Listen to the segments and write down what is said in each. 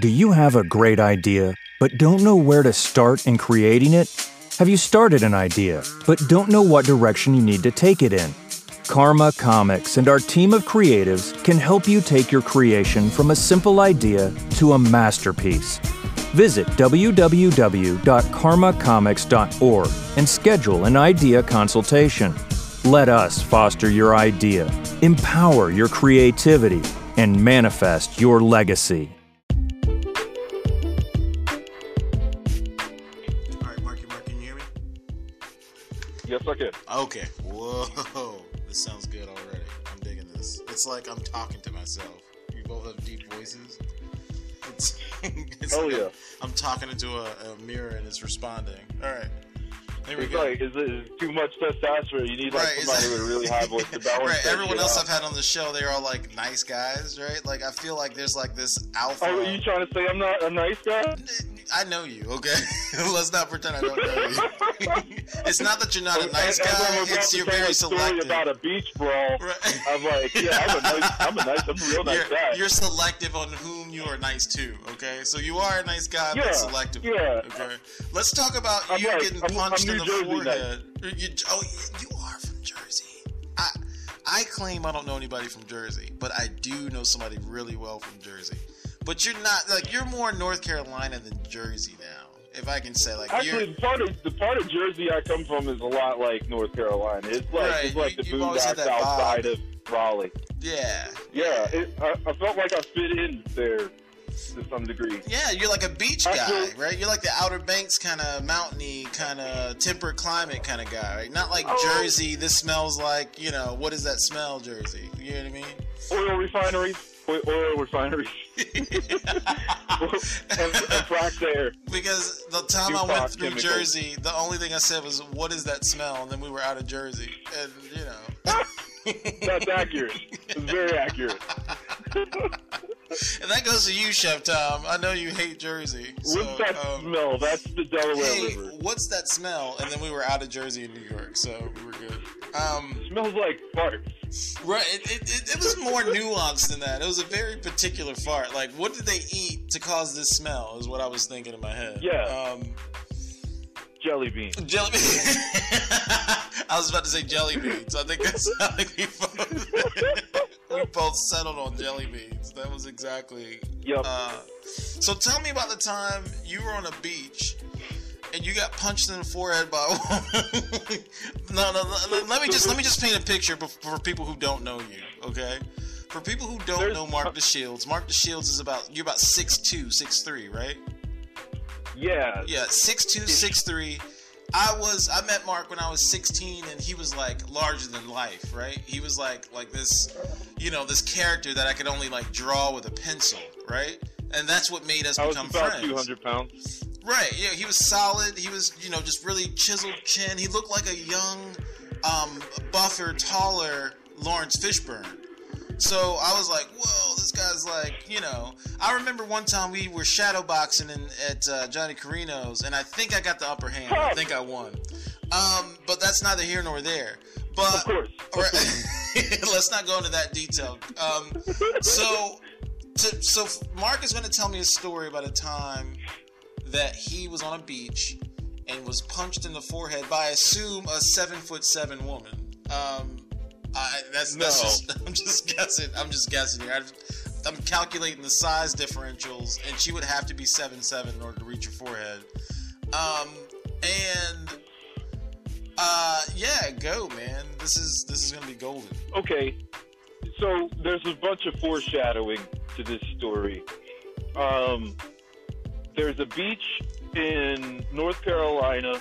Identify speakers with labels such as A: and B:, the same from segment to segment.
A: Do you have a great idea, but don't know where to start in creating it? Have you started an idea, but don't know what direction you need to take it in? Karma Comics and our team of creatives can help you take your creation from a simple idea to a masterpiece. Visit www.karmacomics.org and schedule an idea consultation. Let us foster your idea, empower your creativity, and manifest your legacy.
B: Yes, I can.
C: Okay. Whoa, this sounds good already. I'm digging this. It's like I'm talking to myself. We both have deep voices. It's, it's
B: Oh,
C: like
B: yeah.
C: I'm, I'm talking into a, a mirror and it's responding. All right. There we
B: It's
C: go.
B: like, is it too much testosterone? You need like
C: Right,
B: somebody with a really high voice to balance
C: right. Everyone else
B: out.
C: I've had on the show, they're all like nice guys, right? Like I feel like there's like this alpha.
B: Oh, are you trying to say I'm not a nice guy?
C: I know you, okay? Let's not pretend I don't know you. it's not that you're not a nice guy. It's you're very selective.
B: about a beach brawl.
C: Right.
B: I'm like, yeah, I'm a nice, I'm a nice, I'm a real nice
C: you're,
B: guy.
C: you're selective on whom you are nice to, okay? So you are a nice guy,
B: Yeah,
C: but selective.
B: yeah.
C: Okay. Let's talk about
B: I'm
C: you
B: right.
C: getting
B: I'm-
C: punched
B: I'm
C: in
B: New Jersey
C: forehead. You, oh, you are from Jersey. I I claim I don't know anybody from Jersey, but I do know somebody really well from Jersey. But you're not like you're more North Carolina than Jersey now. If I can say like
B: Actually, the part of the part of Jersey I come from is a lot like North Carolina. It's like
C: Right,
B: it's like
C: you-
B: the
C: you've always had
B: boondocks outside
C: vibe.
B: of Raleigh.
C: yeah.
B: Yeah, it, I, I felt like I fit in there to some degree.
C: Yeah, you're like a beach guy, right? You're like the Outer Banks kind of mountainy, kind of temperate climate kind of guy, right? Not like
B: Oh.
C: Jersey. This smells like, you know, what is that smell, Jersey? You know what I mean?
B: Oil refineries, oil, refineries, and, and there.
C: because the time I went through
B: chemicals.
C: Jersey, the only thing I said was, "What is that smell?" And then we were out of Jersey, and you know,
B: That's accurate. It's very accurate.
C: and that goes to you, Chef Tom. I know you hate Jersey. So,
B: What's that
C: um,
B: smell? That's the Delaware
C: Hey,
B: River.
C: what's that smell? And then we were out of Jersey in New York, so we were good. Um,
B: smells like farts.
C: Right. It, it, it, it was more nuanced than that. It was a very particular fart. Like, what did they eat to cause this smell? Is what I was thinking in my head.
B: Yeah.
C: Um,
B: Jelly bean.
C: jelly. Beans I was about to say jelly beans. I think that's how we both we both settled on jelly beans. That was exactly.
B: Yep.
C: Uh, so tell me about the time you were on a beach. And you got punched in the forehead by a woman. no, no, no, let me just let me just paint a picture for, for people who don't know you, okay? For people who don't
B: There's-
C: know Mark DeShields, Mark DeShields is about you're about 6'2", 6'3", right?
B: Yeah.
C: Yeah, 6'2", 6'3". I was I met Mark when I was 16 and he was like larger than life, right? He was like like this you know, this character that I could only like draw with a pencil, right? And that's what made us
B: I was
C: become
B: about
C: friends.
B: 200 pounds.
C: Right. Yeah, he was solid. He was, you know, just really chiseled chin. He looked like a young, um, buffer, taller Laurence Fishburne. So I was like, whoa, this guy's like, you know. I remember one time we were shadow boxing in, at uh, Johnny Carino's, and I think I got the upper hand. I think I won. Um, but that's neither here nor there. But
B: Of course.
C: all right. let's not go into that detail. Um, so, to, so Mark is going to tell me a story about a time that he was on a beach and was punched in the forehead by, I assume, a seven foot seven woman. Um, I, that's, that's
B: No.
C: just, I'm just guessing. I'm just guessing here. I've, I'm calculating the size differentials, and she would have to be seven seven in order to reach your forehead. Um, and uh, yeah, go man. This is this is gonna be golden.
B: Okay. So there's a bunch of foreshadowing to this story. Um, there's a beach in North Carolina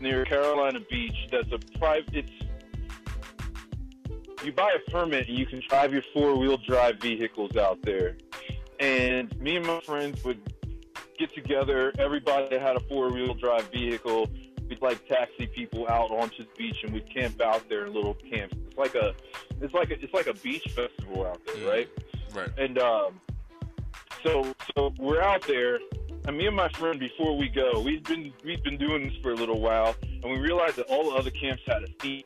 B: near Carolina Beach that's a private. It's you buy a permit and you can drive your four wheel drive vehicles out there. And me and my friends would get together. Everybody that had a four wheel drive vehicle, we'd like taxi people out onto the beach and we'd camp out there in little camps. It's like a it's like a it's like a beach festival out there,
C: Mm.
B: right?
C: Right.
B: And um, so so we're out there, and me and my friend before we go, we've been we've been doing this for a little while, and we realized that all the other camps had a theme.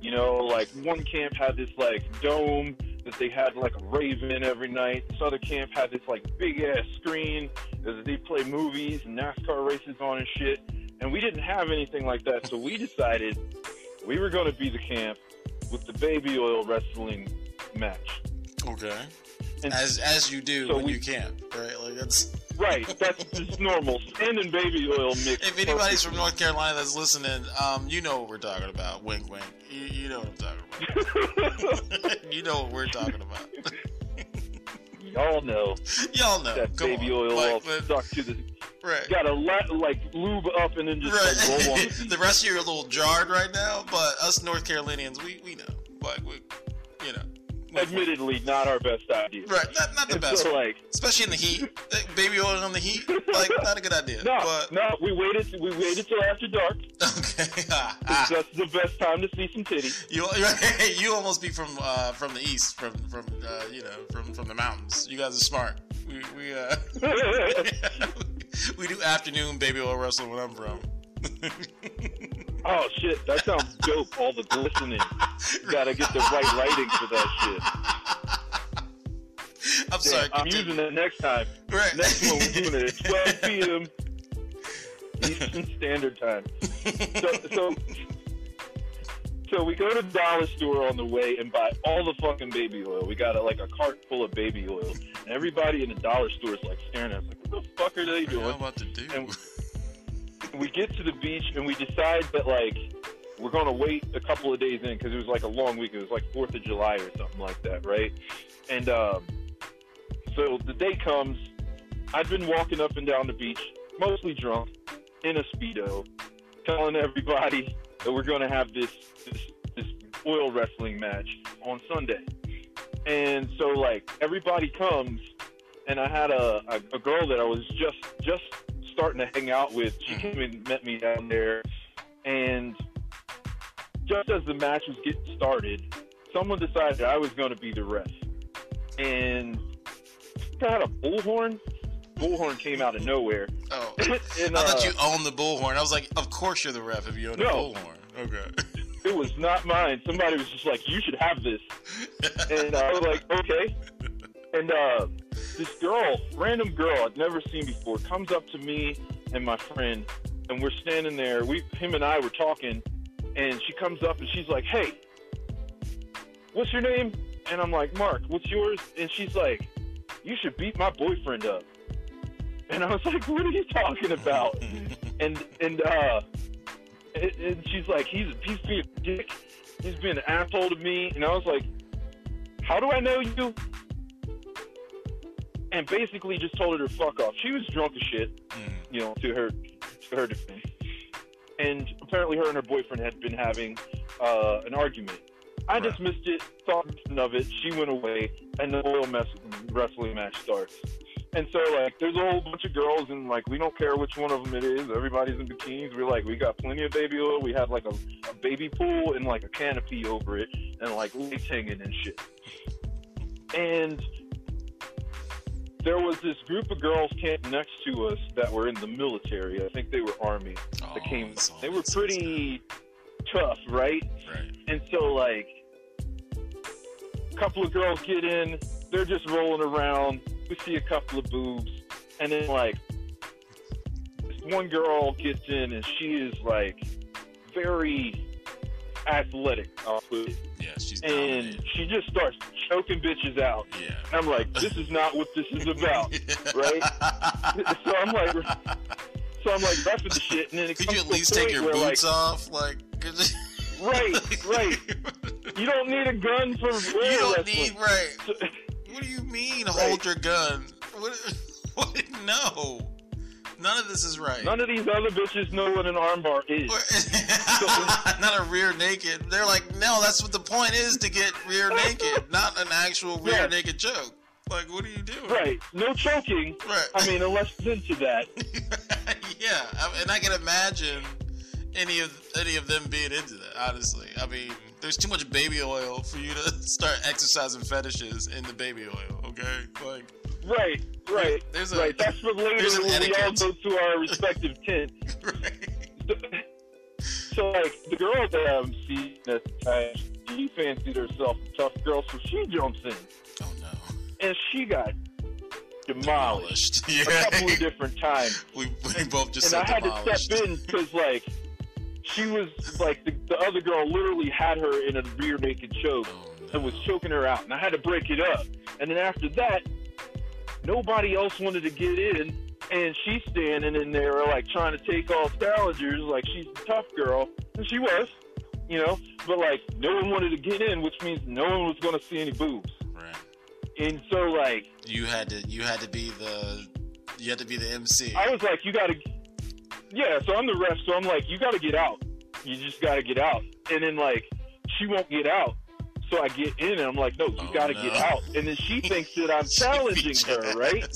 B: You know, like one camp had this like dome that they had like a raven every night. This other camp had this like big ass screen that they play movies and NASCAR races on and shit. And we didn't have anything like that, so we decided we were going to be the camp with the baby oil wrestling match.
C: Okay.
B: And
C: As as you do
B: So
C: when
B: we-
C: you camp, right? Like that's.
B: Right, that's just normal. Sand and baby oil mix.
C: If anybody's from North Carolina that's listening, um, you know what we're talking about. Wink, wink. You, you know what I'm talking about. you know what we're talking about.
B: Y'all know
C: Y'all know.
B: that
C: Come
B: baby
C: on.
B: oil all
C: Like, let-
B: stuck to the.
C: right.
B: Got to let like lube up and then just like roll on. The
C: the rest of you are a little jarred right now, but us North Carolinians, we, we know. Like, we, you know.
B: Admittedly, not our best idea.
C: Right. Not, not the
B: And
C: best.
B: So like,
C: Especially in the heat. Baby oil on the heat. Like, not a good idea.
B: no,
C: But,
B: no, we waited. We waited till after dark.
C: okay. Ah,
B: 'cause
C: ah.
B: That's the best time to see some titties.
C: You you almost be from uh, from the east, from from uh, you know from from the mountains. You guys are smart. We we uh, we do afternoon baby oil wrestling when I'm from.
B: Oh shit, that sounds dope. All the glistening. You Gotta get the right lighting for that shit.
C: I'm sorry.
B: I'm
C: continue.
B: using it next time.
C: Right.
B: Next one, we're doing it at 12 p.m. Eastern Standard Time. So, so, so we go to the dollar store on the way and buy all the fucking baby oil. We got a, like a cart full of baby oil, and everybody in the dollar store is like staring at us, like, "What the fuck are they doing?"
C: What am I
B: doing?"
C: about to do?
B: And we get to the beach and we decide that like we're gonna wait a couple of days in because it was like a long week. It was like Fourth of July or something like that, right? And um, so the day comes. I've been walking up and down the beach, mostly drunk, in a speedo, telling everybody that we're gonna have this this, this oil wrestling match on Sunday. And so like everybody comes, and I had a, a, a girl that I was just just starting to hang out with. She came and met me down there, and just as the match was getting started, someone decided I was going to be the ref, and I had a bullhorn. Bullhorn came out of nowhere,
C: oh,
B: and
C: I
B: uh,
C: thought you owned the bullhorn. I was like, of course you're the ref if you own
B: No.
C: a bullhorn. Okay.
B: it was not mine. Somebody was just like, "You should have this," and I was like, "Okay." And uh, this girl, random girl I'd never seen before, comes up to me and my friend, and we're standing there. We, him and I, were talking, and she comes up and she's like, "Hey, what's your name?" And I'm like, "Mark, what's yours?" And she's like, "You should beat my boyfriend up." And I was like, "What are you talking about?" and and uh, and, she's like, "He's he's being a dick. He's being an asshole to me." And I was like, "How do I know you?" And basically just told her to fuck off. She was drunk as shit,
C: Mm.
B: you know, to her to her defense. And apparently, her and her boyfriend had been having uh, an argument. I
C: Right.
B: dismissed it, thought nothing of it. She went away, and the oil mess wrestling match starts. And so, like, there's a whole bunch of girls, and like, we don't care which one of them it is. Everybody's in bikinis. We're like, we got plenty of baby oil. We had like a, a baby pool and like a canopy over it, and like hanging and shit. And there was this group of girls camped next to us that were in the military. I think they were army.
C: Oh,
B: That came. They were pretty tough, right?
C: Right.
B: And so, like, a couple of girls get in, they're just rolling around. We see a couple of boobs, and then, like, one girl gets in, and she is, like, very athletic, I'll put it.
C: Yeah, she's
B: And she just starts choking bitches out.
C: Yeah.
B: And I'm like, this is not what this is about. right? so I'm like, so I'm like roughing the shit, and then it
C: Could you at least take your boots
B: like,
C: off? Like,
B: Right, right. You don't need a gun for real
C: you don't
B: wrestling.
C: need right.
B: So-
C: What do you mean? Hold your gun. What? what? No. None of this is right.
B: None of these other bitches know what an armbar is.
C: not a rear naked. They're like, no, that's what the point is to get rear naked, not an actual rear
B: Yeah.
C: naked choke. Like, what are you doing?
B: Right, no choking.
C: Right.
B: I mean, unless it's into that.
C: yeah, I- and I can imagine any of any of them being into that. Honestly, I mean, there's too much baby oil for you to start exercising fetishes in the baby oil. Okay, like,
B: Right, right,
C: There's a-
B: right. That's for later
C: there's
B: when we all go to our respective tents.
C: right.
B: So, like, the girl that I'm seeing at the time, she fancied herself a tough girl, so she jumps in,
C: Oh no.
B: and she got demolished
C: Yeah.
B: a couple of different times.
C: we, we both just
B: and I had to
C: demolished.
B: step in because like she was like the, the other girl literally had her in a rear naked choke
C: Oh, no.
B: and was choking her out, and I had to break it up. And then after that, nobody else wanted to get in, and she's standing in there like trying to take off challengers, like she's a tough girl, and she was, you know. But like no one wanted to get in, which means no one was going to see any boobs.
C: Right.
B: And so like
C: You had to. You had to be the. You had to be the MC.
B: I was like, you got to, yeah. So I'm the ref, so I'm like, you got to get out. You just got to get out. And then like she won't get out. So I get in and I'm like, no, you
C: Oh,
B: got to
C: no.
B: get out. And then she thinks that I'm challenging her, right?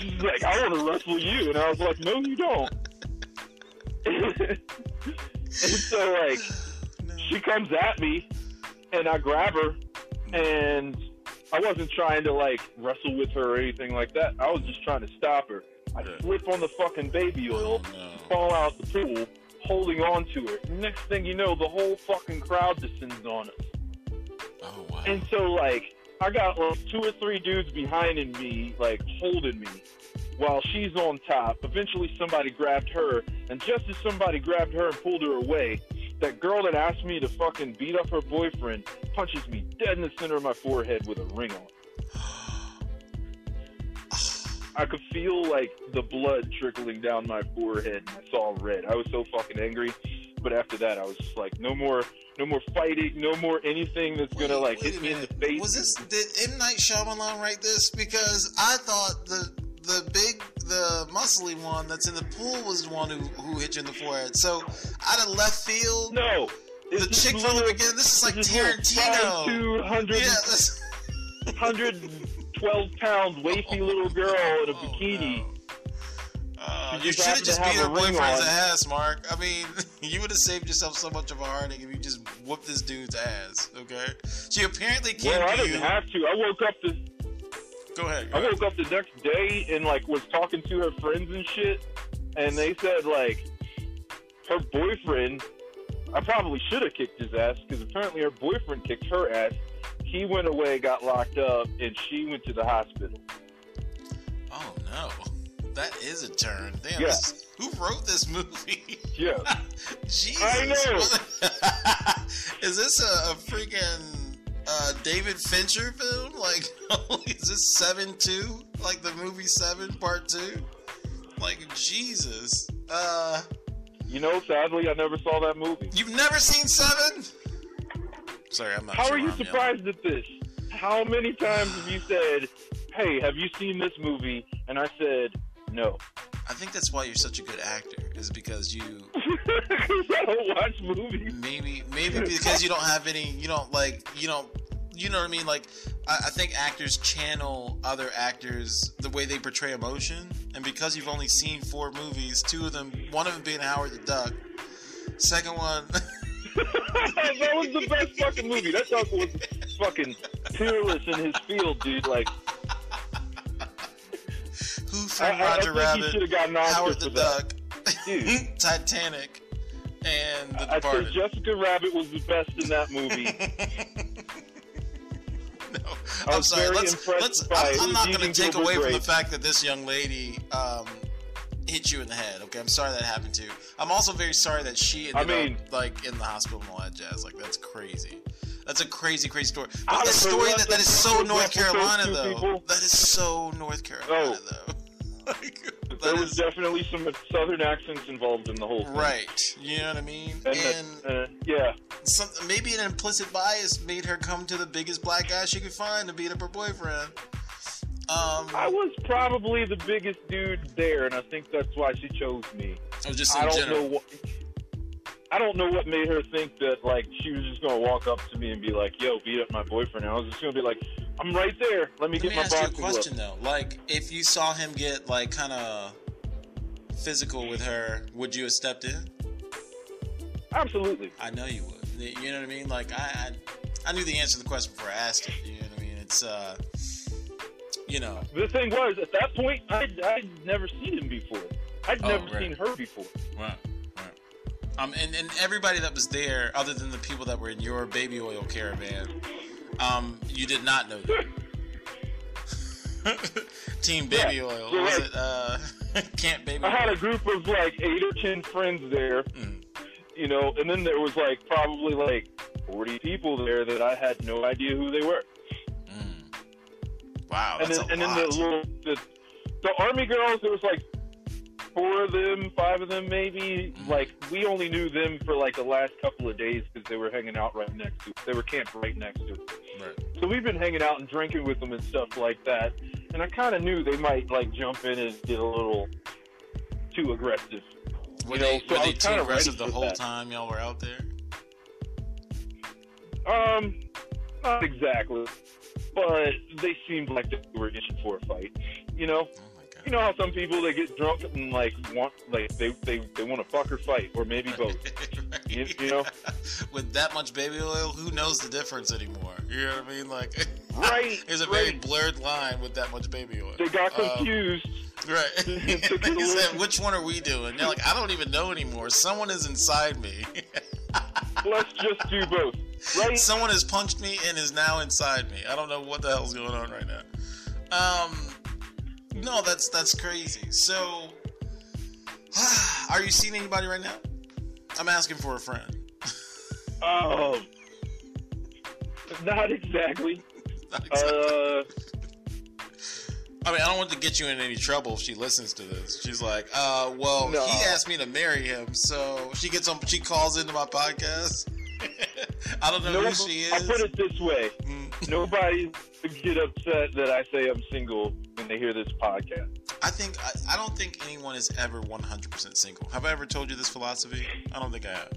B: She's like, I want to wrestle you. And I was like, no, you don't. and so, like,
C: No.
B: she comes at me, and I grab her, mm. and I wasn't trying to, like, wrestle with her or anything like that. I was just trying to stop her. I
C: Yeah.
B: slip on the fucking baby oh, oil,
C: Oh, no.
B: fall out the pool, holding on to her. Next thing you know, the whole fucking crowd descends on us.
C: Oh wow.
B: And so, like, I got like two or three dudes behind in me, like, holding me while she's on top. Eventually, somebody grabbed her, and just as somebody grabbed her and pulled her away, that girl that asked me to fucking beat up her boyfriend punches me dead in the center of my forehead with a ring on. I could feel like the blood trickling down my forehead. and I saw red. I was so fucking angry. But after that, I was just like, no more, no more fighting, no more anything that's gonna like hit me in the face.
C: Was this did M Night Shyamalan write this? Because I thought the the big the muscly one that's in the pool was the one who who hit you in the forehead. So out of left field,
B: No.
C: the chick from the beginning. This is like Tarantino.
B: Two hundred,
C: Yeah.
B: Hundred twelve pound wafy little girl in a
C: oh, oh,
B: bikini.
C: no. Uh, you should have just beat her boyfriend's
B: on.
C: ass, Mark. I mean, you would have saved yourself so much of a heartache if you just whooped this dude's ass. Okay. She apparently came
B: Well, I didn't
C: you.
B: have to. I woke up the
C: Go ahead. Go
B: I
C: ahead.
B: woke up the next day and like was talking to her friends and shit, and they said like her boyfriend. I probably should have kicked his ass because apparently her boyfriend kicked her ass. He went away, got locked up, and she went to the hospital.
C: Oh no, that is a turn. Damn.
B: Yeah.
C: who wrote this movie?
B: Yeah.
C: Jesus.
B: I know.
C: is this a, a freaking uh, David Fincher film? Like, is this Seven Two? Like the movie Seven Part Two? Like Jesus. Uh,
B: You know, sadly, I never saw that movie.
C: you've never seen Seven? Sorry, I'm not
B: How
C: sure
B: are you
C: I'm yelling.
B: surprised at this? How many times have you said, "Hey, have you seen this movie?" And I said, "No."
C: I think that's why you're such a good actor. Is because you
B: I don't watch movies.
C: maybe maybe because you don't have any you don't like you don't you know what I mean like I, I think actors channel other actors the way they portray emotion and because you've only seen four movies two of them one of them being Howard the Duck second one
B: that was the best fucking movie. That duck was fucking peerless in his field, dude. Like,
C: Who
B: I,
C: Framed
B: I, I think he should
C: Rabbit
B: have gotten an Oscar
C: Howard the. Duck Titanic and The
B: I'd say Jessica Rabbit was the best in that movie.
C: no,
B: I
C: I'm sorry. Let's, let's. I'm, I'm not going to take away from the fact that this young lady um, hit you in the head. Okay, I'm sorry that happened to you. I'm also very sorry that she ended
B: I mean-
C: up like in the hospital and all that jazz. Like that's crazy. That's a crazy, crazy story. But the story that, that is so North
B: happened to those
C: Carolina though. That is so North Carolina
B: Oh.
C: though. like,
B: There was
C: is
B: definitely some southern accents involved in the whole thing.
C: right. You know what I mean?
B: And,
C: And
B: uh, yeah,
C: some, maybe an implicit bias made her come to the biggest black guy she could find to beat up her boyfriend. Um,
B: I was probably the biggest dude there, and I think that's why she chose me.
C: or just in
B: I don't
C: general.
B: know what. I don't know what made her think that like she was just gonna walk up to me and be like, "Yo, beat up my boyfriend." And I was just gonna be like, "I'm right there. Let me
C: Let
B: get
C: me
B: my
C: ask you a
B: boxing glove."
C: question though. Like, if you saw him get like kind of physical with her, would you have stepped in?
B: Absolutely.
C: I know you would. You know what I mean? Like, I, I, I knew the answer to the question before I asked it. You know what I mean? It's, uh, you know,
B: The thing was, at that point, I'd, I'd never seen him before. I'd
C: Oh,
B: never
C: right.
B: seen her before.
C: right, right. Um, and, and everybody that was there, other than the people that were in your baby oil caravan, um, you did not know that. Team Baby
B: Yeah.
C: Oil. Was it uh, Camp Baby
B: I had a group of like eight or ten friends there,
C: Mm.
B: you know, and then there was like probably like forty people there that I had no idea who they were.
C: Mm. Wow,
B: and then and then the little the, the army girls, there was like four of them, five of them maybe.
C: Mhm.
B: Like we only knew them for like the last couple of days because they were hanging out right next to. They were camped right next to. So we've been hanging out and drinking with them and stuff like that. And I kind of knew they might like jump in and get a little too aggressive.
C: Were
B: you
C: they,
B: so
C: were
B: I
C: they too aggressive the whole
B: that.
C: time y'all were out there?
B: Um, not exactly, but they seemed like they were itching for a fight. You know,
C: Oh
B: you know how some people they get drunk and like want like they they, they want to fuck or fight or maybe both. You, you know,
C: With that much baby oil, who knows the difference anymore? You know what I mean? Like,
B: right?
C: there's a very blurred line with that much baby oil.
B: They got
C: Um,
B: confused.
C: Right.
B: Took
C: he said, which one are we doing? They're like, I don't even know anymore. Someone is inside me.
B: Let's just do both, right?
C: Someone has punched me and is now inside me. I don't know what the hell's going on right now. Um, no, that's that's crazy. So, are you seeing anybody right now? I'm asking for a friend.
B: Um, not exactly. Uh,
C: I mean, I don't want to get you in any trouble if she listens to this. She's like, uh, well,
B: No.
C: he asked me to marry him, so she gets on, she calls into my podcast. I don't know
B: no,
C: who she is.
B: I'll put it this way:
C: Mm,
B: nobody get upset that I say I'm single when they hear this podcast.
C: I think I, I don't think anyone is ever 100% single. Have I ever told you this philosophy? I don't think I have.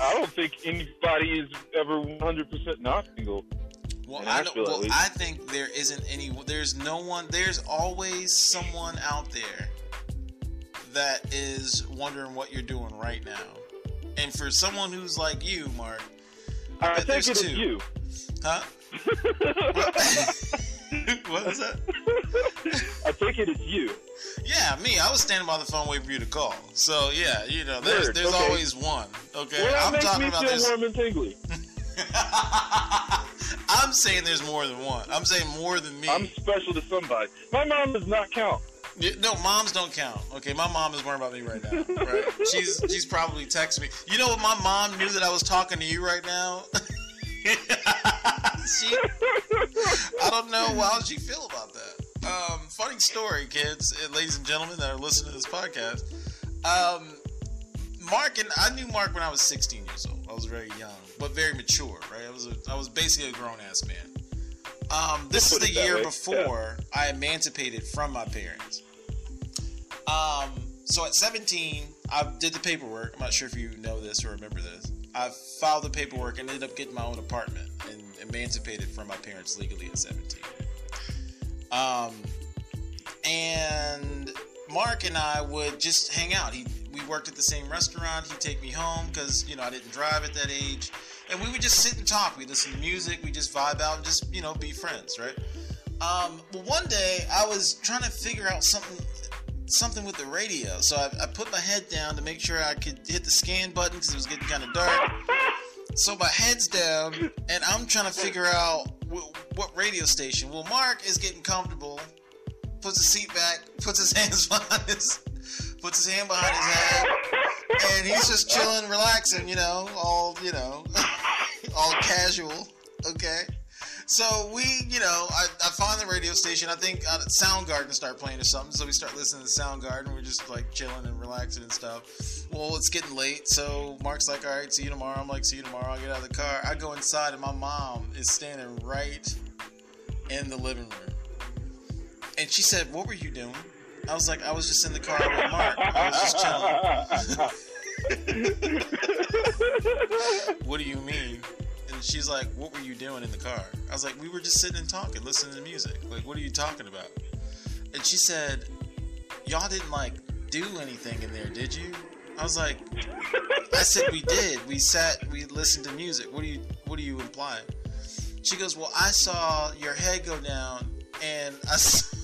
B: I don't think anybody is ever 100% not single.
C: Well, I don't, well. I think there isn't any. There's no one. There's always someone out there that is wondering what you're doing right now. And for someone who's like you, Mark, I
B: I think
C: there's
B: it is
C: two.
B: you.
C: huh? what was that?
B: I think it is you.
C: Yeah, me. I was standing by the phone waiting for you to call. So yeah, you know, there's there's
B: okay.
C: always one. Okay,
B: Well,
C: I'm
B: makes
C: talking
B: me
C: about
B: feel
C: this.
B: warm and tingly.
C: I'm saying there's more than one. I'm saying more than me.
B: I'm special to somebody. My mom does not count.
C: Yeah, No, moms don't count. Okay, my mom is worrying about me right now. Right? she's she's probably texting me. You know what? My mom knew that I was talking to you right now. She, I don't know how she feel about that. Um, funny story, kids, and ladies and gentlemen that are listening to this podcast. Um, Mark and I knew Mark when I was 16 years old. I was very young, but very mature. Right? I was a, I was basically a grown ass man. Um, this is the year
B: way,
C: before I emancipated from my parents. Um, so at 17, I did the paperwork. I'm not sure if you know this or remember this. I filed the paperwork and ended up getting my own apartment and emancipated from my parents legally at 17. Um, and Mark and I would just hang out. He we worked at the same restaurant. He'd take me home because you know I didn't drive at that age, and we would just sit and talk. We'd listen to music. We just vibe out and just you know be friends, right? Um, one day I was trying to figure out something something with the radio, so I, I put my head down to make sure I could hit the scan button because it was getting kind of dark. So my head's down, and I'm trying to figure out wh- what radio station. Well, Mark is getting comfortable, puts his seat back, puts his hands behind his, puts his hand behind his head, and he's just chilling, relaxing. You know, all you know, all casual. Okay. So we, you know, I, I find the radio station. I think uh, Soundgarden start playing or something. So we start listening to Soundgarden. We're just like chilling and relaxing and stuff. Well, it's getting late, so Mark's like, "All right, see you tomorrow." I'm like, "See you tomorrow." I get out of the car. I go inside, and my mom is standing right in the living room. And she said, "What were you doing?" I was like, "I was just in the car with Mark. I was just chilling." what do you mean? And she's like, what were you doing in the car? I was like, we were just sitting and talking, listening to music. Like, what are you talking about? And she said, y'all didn't like do anything in there, did you? I was like, I said we did. We sat, we listened to music. What do you, what do you imply? She goes, well, I saw your head go down, and I saw,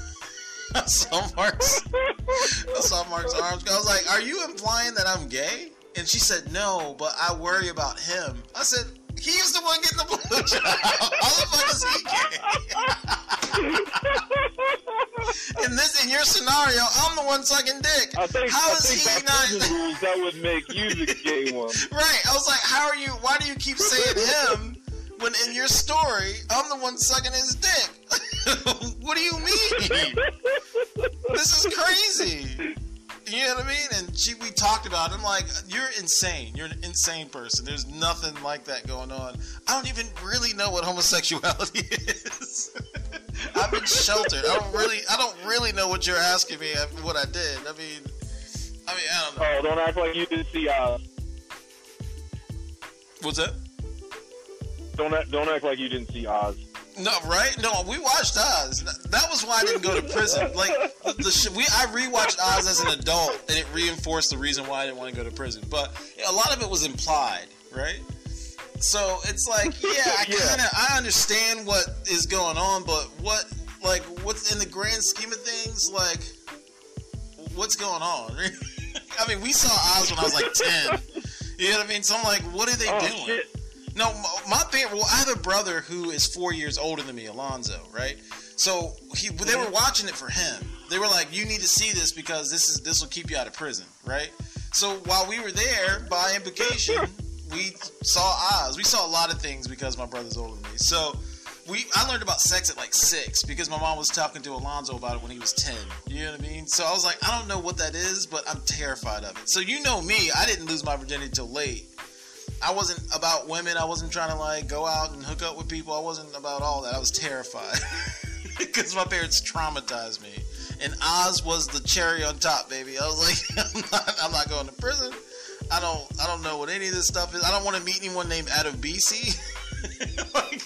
C: I saw Mark's, I saw Mark's arms. I was like, are you implying that I'm gay? And she said, no, but I worry about him. I said, he's the one getting the blowjob. How the fuck is he gay? in this, in your scenario, I'm the one sucking dick.
B: I think,
C: How
B: I
C: is he not?
B: rules that would make you the gay one.
C: Right. I was like, how are you? Why do you keep saying him when in your story I'm the one sucking his dick? what do you mean? this is crazy. You know what I mean? And she, we talked about. It. I'm like, you're insane. You're an insane person. There's nothing like that going on. I don't even really know what homosexuality is. I've been sheltered. I don't really, I don't really know what you're asking me. What I did. I mean, I mean, I don't know.
B: Oh, don't act like you didn't see Oz.
C: What's that?
B: Don't act, don't act like you didn't see Oz.
C: No, right? No, we watched Oz. That was why I didn't go to prison. Like the, the we, I rewatched Oz as an adult, and it reinforced the reason why I didn't want to go to prison. But a lot of it was implied, right? So it's like, yeah, I kind of I understand what is going on, but what, like, what's in the grand scheme of things, like, what's going on? I mean, we saw Oz when I was like ten. You know what I mean? So I'm like, what are they
B: Oh
C: doing?
B: shit!
C: No, my, my parent. Well, I have a brother who is four years older than me, Alonzo. Right. So he, they were mm-hmm. watching it for him. They were like, "You need to see this because this is this will keep you out of prison." Right. So while we were there, by implication, we saw Oz. We saw a lot of things because my brother's older than me. So we, I learned about sex at like six because my mom was talking to Alonzo about it when he was ten. You know what I mean? So I was like, I don't know what that is, but I'm terrified of it. So you know me, I didn't lose my virginity till late. I wasn't about women. I wasn't trying to like go out and hook up with people. I wasn't about all that. I was terrified because my parents traumatized me. And Oz was the cherry on top, baby. I was like, I'm not, I'm not going to prison. I don't, I don't know what any of this stuff is. I don't want to meet anyone named Adebisi. like,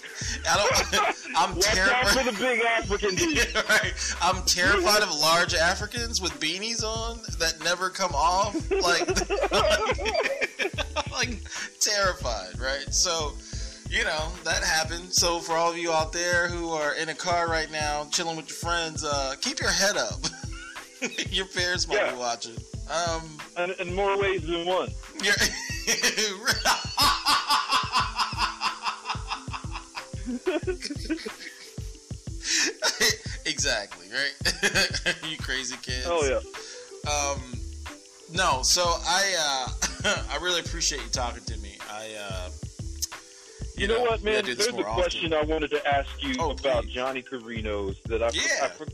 C: I don't. I'm
B: out for
C: terrified.
B: the big African.
C: Yeah, right. I'm terrified of large Africans with beanies on that never come off. Like, like terrified, right? So, you know, that happened. So, for all of you out there who are in a car right now, chilling with your friends, uh, keep your head up. your parents might
B: Yeah.
C: be watching. Um,
B: And in more ways than one.
C: exactly right. you crazy kids.
B: Oh yeah.
C: Um, no, so I uh, I really appreciate you talking to me. I uh,
B: You know what, man? There's a
C: more often.
B: question I wanted to ask you
C: Oh,
B: about
C: please.
B: Johnny Carino's that I,
C: Yeah.
B: I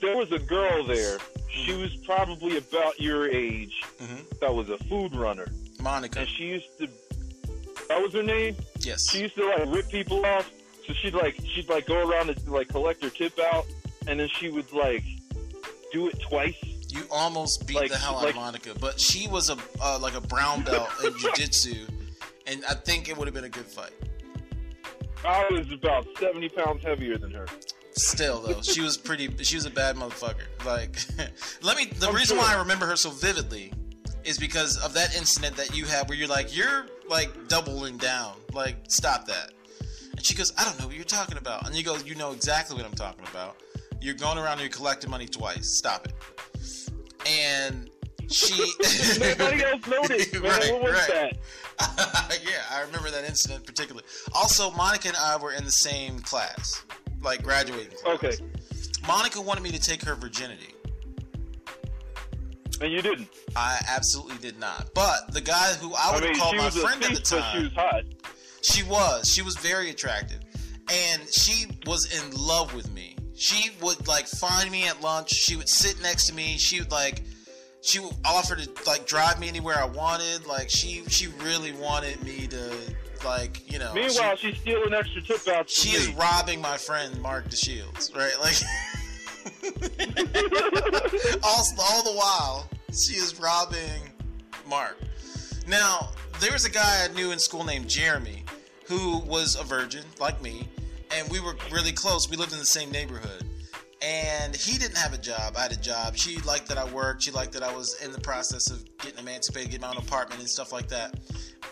B: there was a girl there. She was probably about your age.
C: Mhm.
B: That was a food runner,
C: Monica.
B: and she used to. That was her name.
C: Yes.
B: She used to like rip people off. So she'd like she'd like go around and like collect her tip out, and then she would like do it twice.
C: You almost beat
B: Like-
C: the hell out
B: like-
C: of Monica, but she was a uh, like a brown belt in jiu-jitsu, and I think it would have been a good fight.
B: I was about seventy pounds heavier than her.
C: Still though, she was pretty. She was a bad motherfucker. Like, let me. The
B: I'm
C: reason
B: sure.
C: why I remember her so vividly is because of that incident that you had, where you're like, you're like doubling down. Like, stop that. And she goes, I don't know what you're talking about. And you go, you know exactly what I'm talking about. You're going around and you're collecting money twice. Stop it. And she.
B: Nobody else noticed, man.
C: Right,
B: what was
C: right.
B: that?
C: yeah, I remember that incident particularly. Also, Monica and I were in the same class, like graduating class.
B: Okay,
C: Monica wanted me to take her virginity.
B: and you didn't.
C: I absolutely did not. But the guy who I
B: I
C: would
B: mean,
C: have called my friend at the
B: time, she was hot.
C: she was. She was very attractive. And she was in love with me. She would like find me at lunch. She would sit next to me. She would like she would offer to like drive me anywhere I wanted. Like she she really wanted me to like, you know. she-
B: Meanwhile, she's stealing extra tip outs
C: she is
B: me.
C: robbing my friend Mark DeShields, right? Like all, all the while, she is robbing Mark. Now, there was a guy I knew in school named Jeremy who was a virgin, like me, and we were really close. We lived in the same neighborhood. And he didn't have a job. I had a job. She liked that I worked. She liked that I was in the process of getting emancipated, getting my own apartment and stuff like that.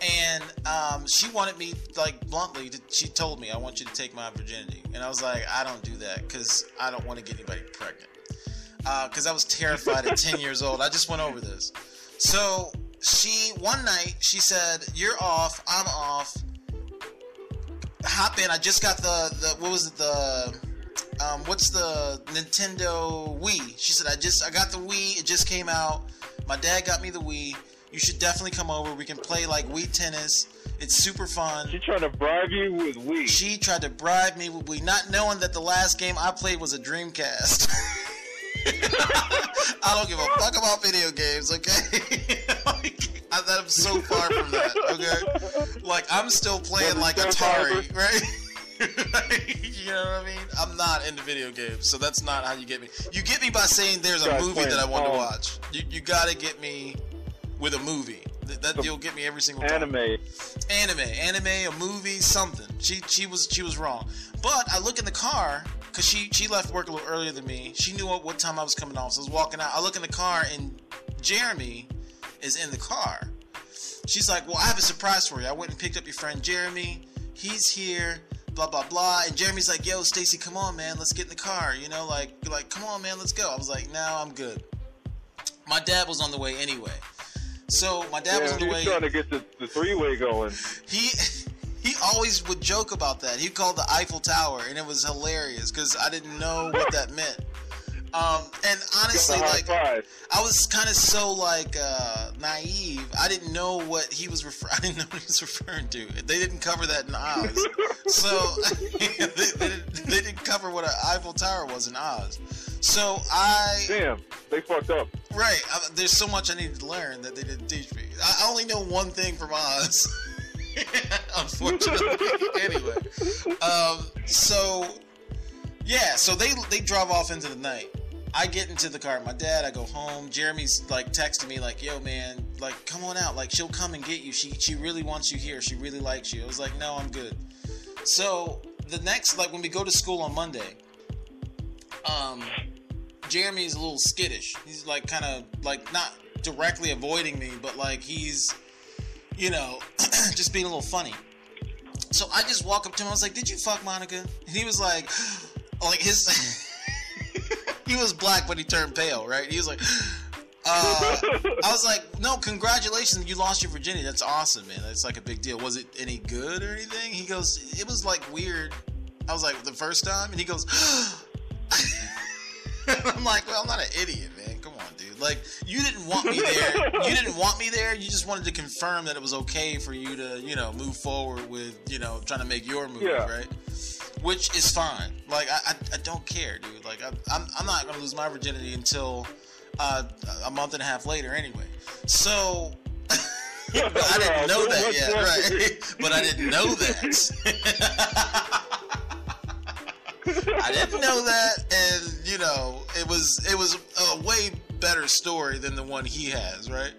C: And um, she wanted me, like bluntly, to, she told me, "I want you to take my virginity." And I was like, "I don't do that because I don't want to get anybody pregnant." Because I was terrified at ten years old. I just went over this. So she one night she said, "You're off. I'm off. Hop in. I just got the the what was it the um, what's the Nintendo Wii?" She said, "I just I got the Wii. It just came out. My dad got me the Wii. You should definitely come over. We can play like Wii tennis. It's super fun."
B: She trying to bribe you with Wii.
C: She tried to bribe me with Wii, not knowing that the last game I played was a Dreamcast. I don't give a fuck about video games, okay? like, I, I'm so far from that, okay? Like, I'm still playing like Atari, right? you know what I mean? I'm not into video games, so that's not how you get me. You get me by saying there's a movie that I want to watch. You, you gotta get me with a movie. That, that you'll get me every single time
B: Anime.
C: anime, anime, a movie, something. She she was she was wrong. But I look in the car because she she left work a little earlier than me. She knew what, what time I was coming off, so I was walking out. I look in the car and Jeremy is in the car. She's like, "Well, I have a surprise for you. I went and picked up your friend Jeremy. He's here." Blah blah blah, and Jeremy's like, "Yo, Stacy, come on, man, let's get in the car." You know, like, like, come on, man, let's go. I was like, "No, I'm good." My dad was on the way anyway, so my dad was
B: Yeah,
C: on
B: he
C: the
B: was
C: way
B: trying to get the, the three way going.
C: he he always would joke about that. He called the Eiffel Tower, and it was hilarious because I didn't know what that meant. Um, and honestly,
B: Got a high
C: like
B: five.
C: I was kind of so like uh, naive. I didn't know what he was refer- I didn't know what he was referring to. They didn't cover that in Oz, so they, they, didn't, they didn't cover what an Eiffel Tower was in Oz. So I
B: Damn, they fucked up.
C: Right. I, there's so much I needed to learn that they didn't teach me. I I only know one thing from Oz. Unfortunately. anyway. Um, so, yeah, so they they drive off into the night. I get into the car my dad. I go home. Jeremy's like texting me like, "Yo, man, like, come on out. Like, she'll come and get you. She she really wants you here. She really likes you." I was like, "No, I'm good." So the next, like, when we go to school on Monday, um, Jeremy's a little skittish. He's like kind of like not directly avoiding me, but like he's, you know, just being a little funny. So I just walk up to him. I was like, "Did you fuck Monica?" And he was like, like his. he was black, but he turned pale, right? He was like. Uh, I was like, no, congratulations, you lost your virginity. That's awesome, man. That's like a big deal. Was it any good or anything? He goes, it was like weird. I was like, the first time, and he goes, I'm like, well, I'm not an idiot, man. Come on, dude. Like, you didn't want me there. You didn't want me there. You just wanted to confirm that it was okay for you to, you know, move forward with, you know, trying to make your move,
B: Yeah.
C: right? Which is fine. Like, I, I, I don't care, dude. Like, I, I'm, I'm not gonna lose my virginity until uh, a month and a half later, anyway. So. but I didn't know that yet, right? but I didn't know that. I didn't know that, and you know, it was it was a way better story than the one he has, right?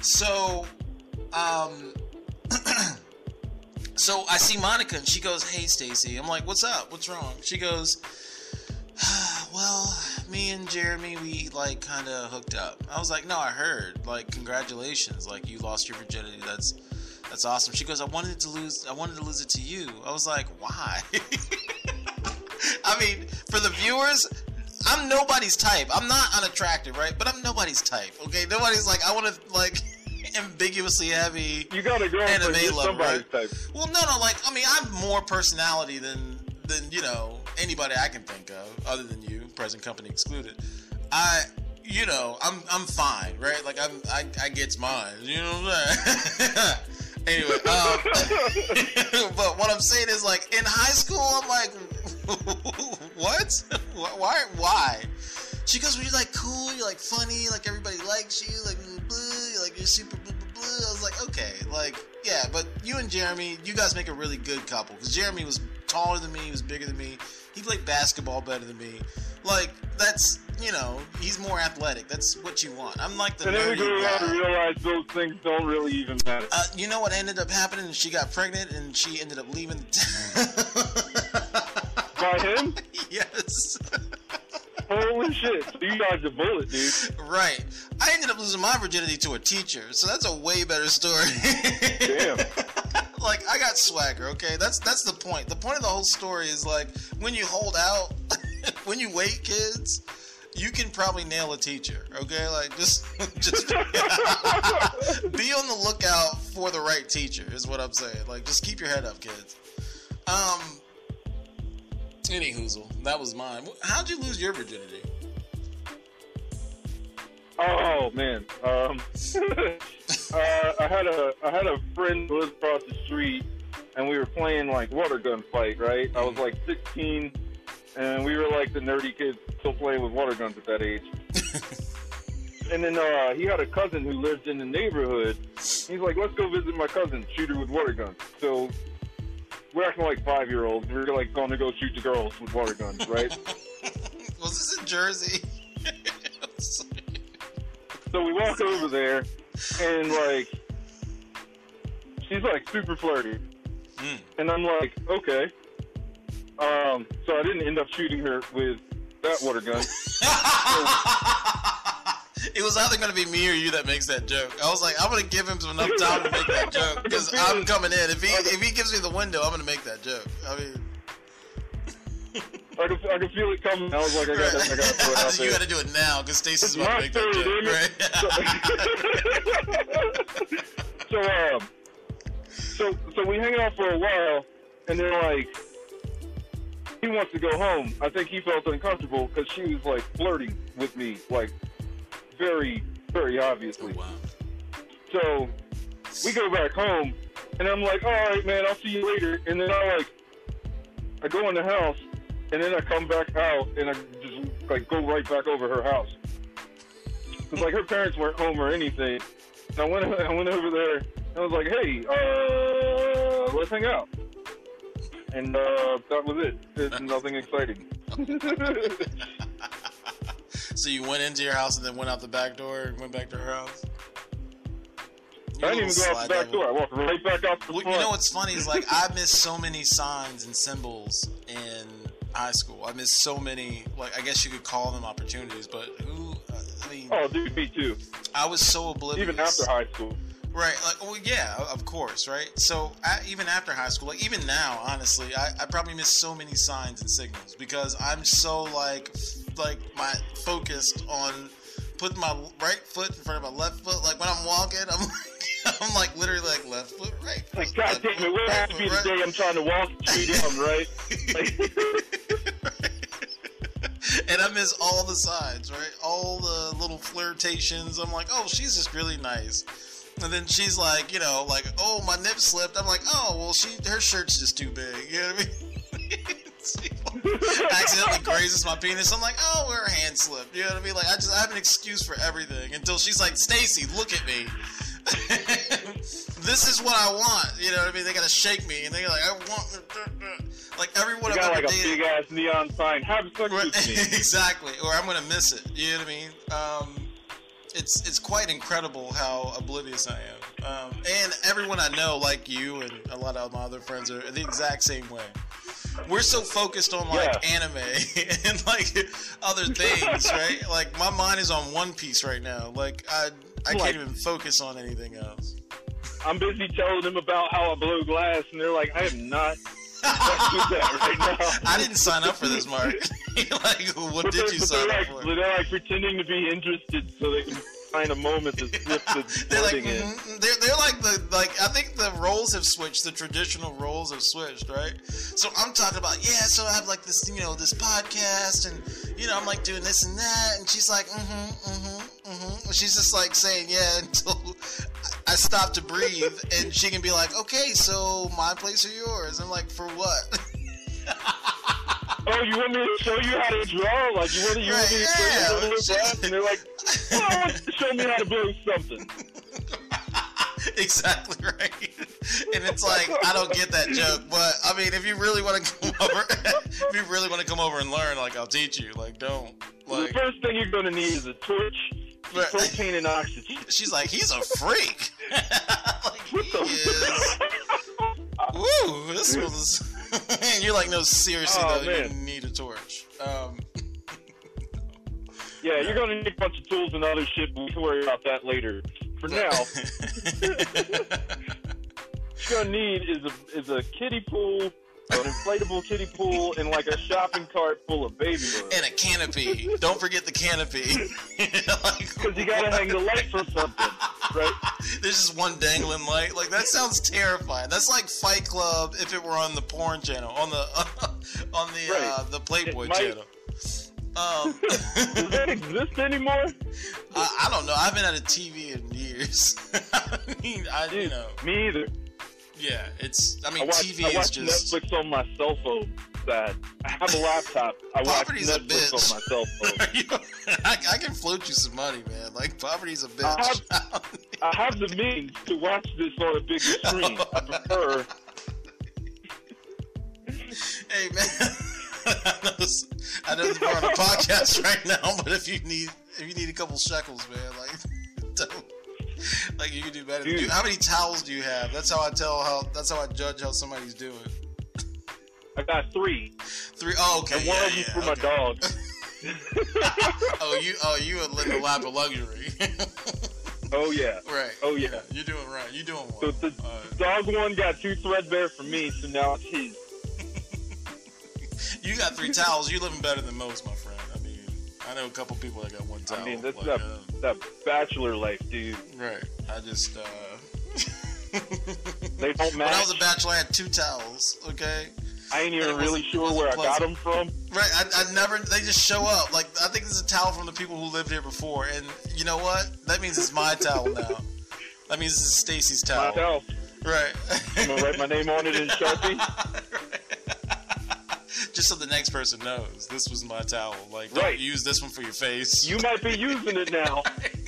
C: So, um, so I see Monica, and she goes, "Hey, Stacy." I'm like, "What's up? What's wrong?" She goes, "Well, me and Jeremy, we like kind of hooked up." I was like, "No, I heard. Like, congratulations! Like, you lost your virginity. That's." That's awesome. She goes, I wanted to lose I wanted to lose it to you. I was like, why? I mean, for the viewers, I'm nobody's type. I'm not unattractive, right? But I'm nobody's type. Okay, nobody's like I want to like ambiguously heavy.
B: You got a girlfriend,
C: Anime lover, right?
B: type.
C: Well, no, no, like I mean, I'm more personality than than you know anybody I can think of, other than you, present company excluded. I, you know, I'm I'm fine, right? Like I'm I I gets mine. You know what I'm saying? anyway, um, but what I'm saying is like in high school, I'm like, what? Why? Why? She goes, well, you're like cool, you're like funny, like everybody likes you, like blah, blah, like you're super blah, blah, blah. I was like, okay, like yeah, but you and Jeremy, you guys make a really good couple because Jeremy was taller than me, he was bigger than me, he played basketball better than me. Like that's you know, he's more athletic. That's what you want. I'm like the
B: And then we go around and realize those things don't really even matter.
C: Uh, you know what ended up happening? She got pregnant and she ended up leaving.
B: By him?
C: yes.
B: Holy shit. So you dodged a bullet, dude.
C: Right. I ended up losing my virginity to a teacher, so that's a way better story.
B: Damn.
C: like I got swagger, okay? That's that's the point. The point of the whole story is like when you hold out, when you wait, kids, you can probably nail a teacher. Okay, like just just be on the lookout for the right teacher. Is what I'm saying. Like just keep your head up, kids. Um. Any hoozle, that was mine. How'd you lose your virginity?
B: Oh man, um, uh, I had a I had a friend who lived across the street, and we were playing like water gun fight. Right, I was like 16, and we were like the nerdy kids still playing with water guns at that age. and then uh, he had a cousin who lived in the neighborhood. He's like, "Let's go visit my cousin, shoot her with water guns." So we're acting like five year olds. We're like going to go shoot the girls with water guns, right?
C: was this in Jersey?
B: So we walk over there, and like, she's like super flirty,
C: Mm.
B: and I'm like, okay. Um, so I didn't end up shooting her with that water gun.
C: it was either going to be me or you that makes that joke. I was like, I'm going to give him enough time to make that joke because I'm coming in. If he if he gives me the window, I'm going to make that joke. I mean,
B: I could, I could feel it coming. I was like, I got to, I got to throw it out
C: you got to do it now because Stacy's about to make that joke. Right?
B: so um, so so we hang out for a while, and then like he wants to go home. I think he felt uncomfortable because she was like flirting with me, like very very obviously.
C: wow.
B: So we go back home, and I'm like, all right, man, I'll see you later. And then I like I go in the house, and then I come back out, and I just like go right back over her house. Cause like her parents weren't home or anything. And I went I went over there and I was like, hey, uh, let's hang out. And uh, that was it. It's nothing exciting.
C: So you went into your house and then went out the back door and went back to her house. You
B: I didn't even go out the back door. I walked right back out the
C: Well,
B: front.
C: you know what's funny is like I missed so many signs and symbols in high school. I missed so many, like I guess you could call them opportunities, but who? Uh, I mean,
B: Oh, dude, me too.
C: I was so oblivious.
B: Even after high school.
C: Right, like, well, yeah, of course, right? So, I, even after high school, like, even now, honestly, I, I probably miss so many signs and signals because I'm so, like, like, my focused on putting my right foot in front of my left foot. Like, when I'm walking, I'm like, I'm like, literally, like, left foot, right foot.
B: Like, God damn it, where have to be the day I'm trying to walk the tree down, right? Like,
C: and I miss all the signs, right? All the little flirtations. I'm like, oh, she's just really nice. And then she's like, you know, like, oh, my nip slipped. I'm like, oh, well, she her shirt's just too big. You know what I mean? Accidentally grazes my penis. I'm like, oh, her hand slipped. You know what I mean? Like, I just I have an excuse for everything until she's like, Stacy, look at me. this is what I want. You know what I mean? They gotta shake me, and they're like, I want. Like everyone
B: you
C: I've
B: got like a big ass neon sign. Have sex
C: Right,
B: with me.
C: exactly, or I'm gonna miss it. You know what I mean? Um, it's it's quite incredible how oblivious I am, um, and everyone I know, like you and a lot of my other friends, are the exact same way. We're so focused on like
B: Yeah.
C: anime and like other things, right? Like my mind is on One Piece right now. Like I I
B: Like-
C: can't even focus on anything else.
B: I'm busy telling them about how I blow glass, and they're like, I am not fucking with that right now.
C: I didn't sign up for this, Mark. like, what
B: But
C: did you sign
B: they're
C: up
B: like,
C: for?
B: They're like pretending to be interested so they can find a moment to slip the
C: They're like, mhm. they're, they're like the like I think the roles have switched. The traditional roles have switched, right? So I'm talking about yeah. So I have like this, you know, this podcast, and you know, I'm like doing this and that, and she's like, mm-hmm, mm-hmm, mm-hmm. She's just like saying yeah until I stop to breathe, and she can be like, okay, so my place or yours? I'm like, for what?
B: Oh, you want me to show you how to draw? Like, you want, you want me to show you how to blow And they're like, well, I want you to show me how to blow something.
C: exactly right. And it's like I don't get that joke, but I mean, if you really want to come over, if you really want to come over and learn, like I'll teach you. Like don't like.
B: the first thing you're going to need is a torch, propane, and oxygen.
C: She's like, he's a freak. like
B: What
C: he
B: the
C: is. Woo, this was. And you're like, no, seriously
B: Oh,
C: though, you
B: man.
C: need a torch. Um,
B: Yeah, you're to need a bunch of tools and other shit, but we can worry about that later. For now, what you're to need is a, is a kiddie pool an inflatable kiddie pool, and like a shopping cart full of baby oil.
C: And a canopy. Don't forget the canopy.
B: Because you gotta hang the light from something, right?
C: There's just one dangling light. Like that sounds terrifying. That's like Fight Club if it were on the porn channel, on the on the uh, the Playboy
B: might-
C: channel. Um,
B: Does that exist anymore?
C: I, I don't know. I haven't had a TV in years. I mean, I you know,
B: me either.
C: Yeah. It's. I
B: I
C: mean,
B: watch,
C: TV
B: I
C: is
B: watch
C: just.
B: Netflix on my cell phone. Sad. I have a laptop. I watch
C: Poverty's a
B: Netflix
C: bitch.
B: on my cell phone.
C: I, I can float you some money, man. Like poverty's a bitch.
B: I have the means to watch this on a big screen. I prefer.
C: hey, man. I know this, I know we're on a podcast right now, but if you need if you need a couple shekels, man, like you can do better.
B: Dude.
C: Dude, how many towels do you have? That's how I tell how. That's how I judge how somebody's doing.
B: I got three,
C: Three. Oh, okay.
B: and one
C: yeah,
B: of them's
C: yeah,
B: for my
C: okay.
B: dog.
C: Oh, you. Oh, you in the lap of luxury.
B: Oh yeah.
C: right.
B: Oh yeah.
C: You're doing right. You're doing
B: So the
C: Uh,
B: dog one got two threadbare for me, so now it's his.
C: you got three towels. You're living better than most, my friend. I know a couple people that got one towel.
B: I mean, that's
C: like,
B: that
C: uh,
B: that bachelor life, dude.
C: Right. I just. uh
B: They don't match.
C: When I was a bachelor, I had two towels. Okay.
B: I ain't even really sure where I got them from.
C: Right. I, I never. They just show up. Like I think this is a towel from the people who lived here before, and you know what? That means it's my towel now. That means this is Stacy's towel.
B: Myself.
C: Right.
B: I'm gonna write my name on it in Sharpie.
C: Just so the next person knows this was my towel. Like, don't
B: Right.
C: use this one for your face.
B: You might be using it now.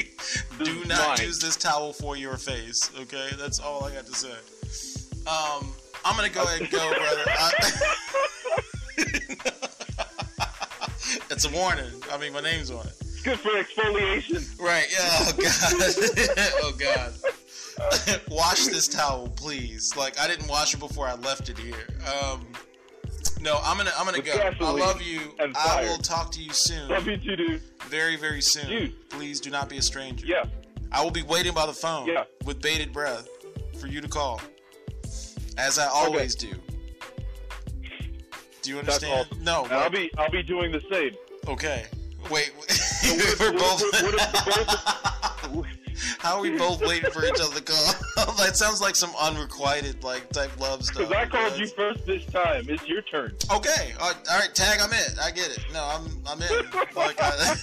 C: Do not
B: mine.
C: use this towel for your face. Okay, that's all I got to say. Um, I'm gonna go ahead and go, brother. I- it's a warning. I mean, my name's on it.
B: It's good for exfoliation.
C: Right. Yeah. Oh God. oh God. wash this towel, please. Like I didn't wash it before I left it here. Um. No, I'm gonna I'm gonna go. I love you.
B: and
C: I will talk to you soon.
B: Love you too, dude.
C: Very very soon.
B: Dude.
C: Please do not be a stranger.
B: Yeah.
C: I will be waiting by the phone
B: Yeah.
C: with bated breath for you to call, as I always do. Do you understand?
B: awesome.
C: No.
B: I'll be I'll be doing the same.
C: okay. Wait.
B: what-
C: we're
B: what-
C: both.
B: what if
C: How are we both waiting for each other to call? that sounds like some unrequited like type love stuff.
B: Because I called you first this time. It's your turn.
C: Okay. All right, all right. Tag. I'm in. I get it. No, I'm. I'm in. Like, I,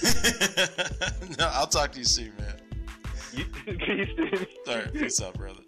C: no, I'll talk to you soon, man.
B: You, peace, dude.
C: All right. Peace out, brother.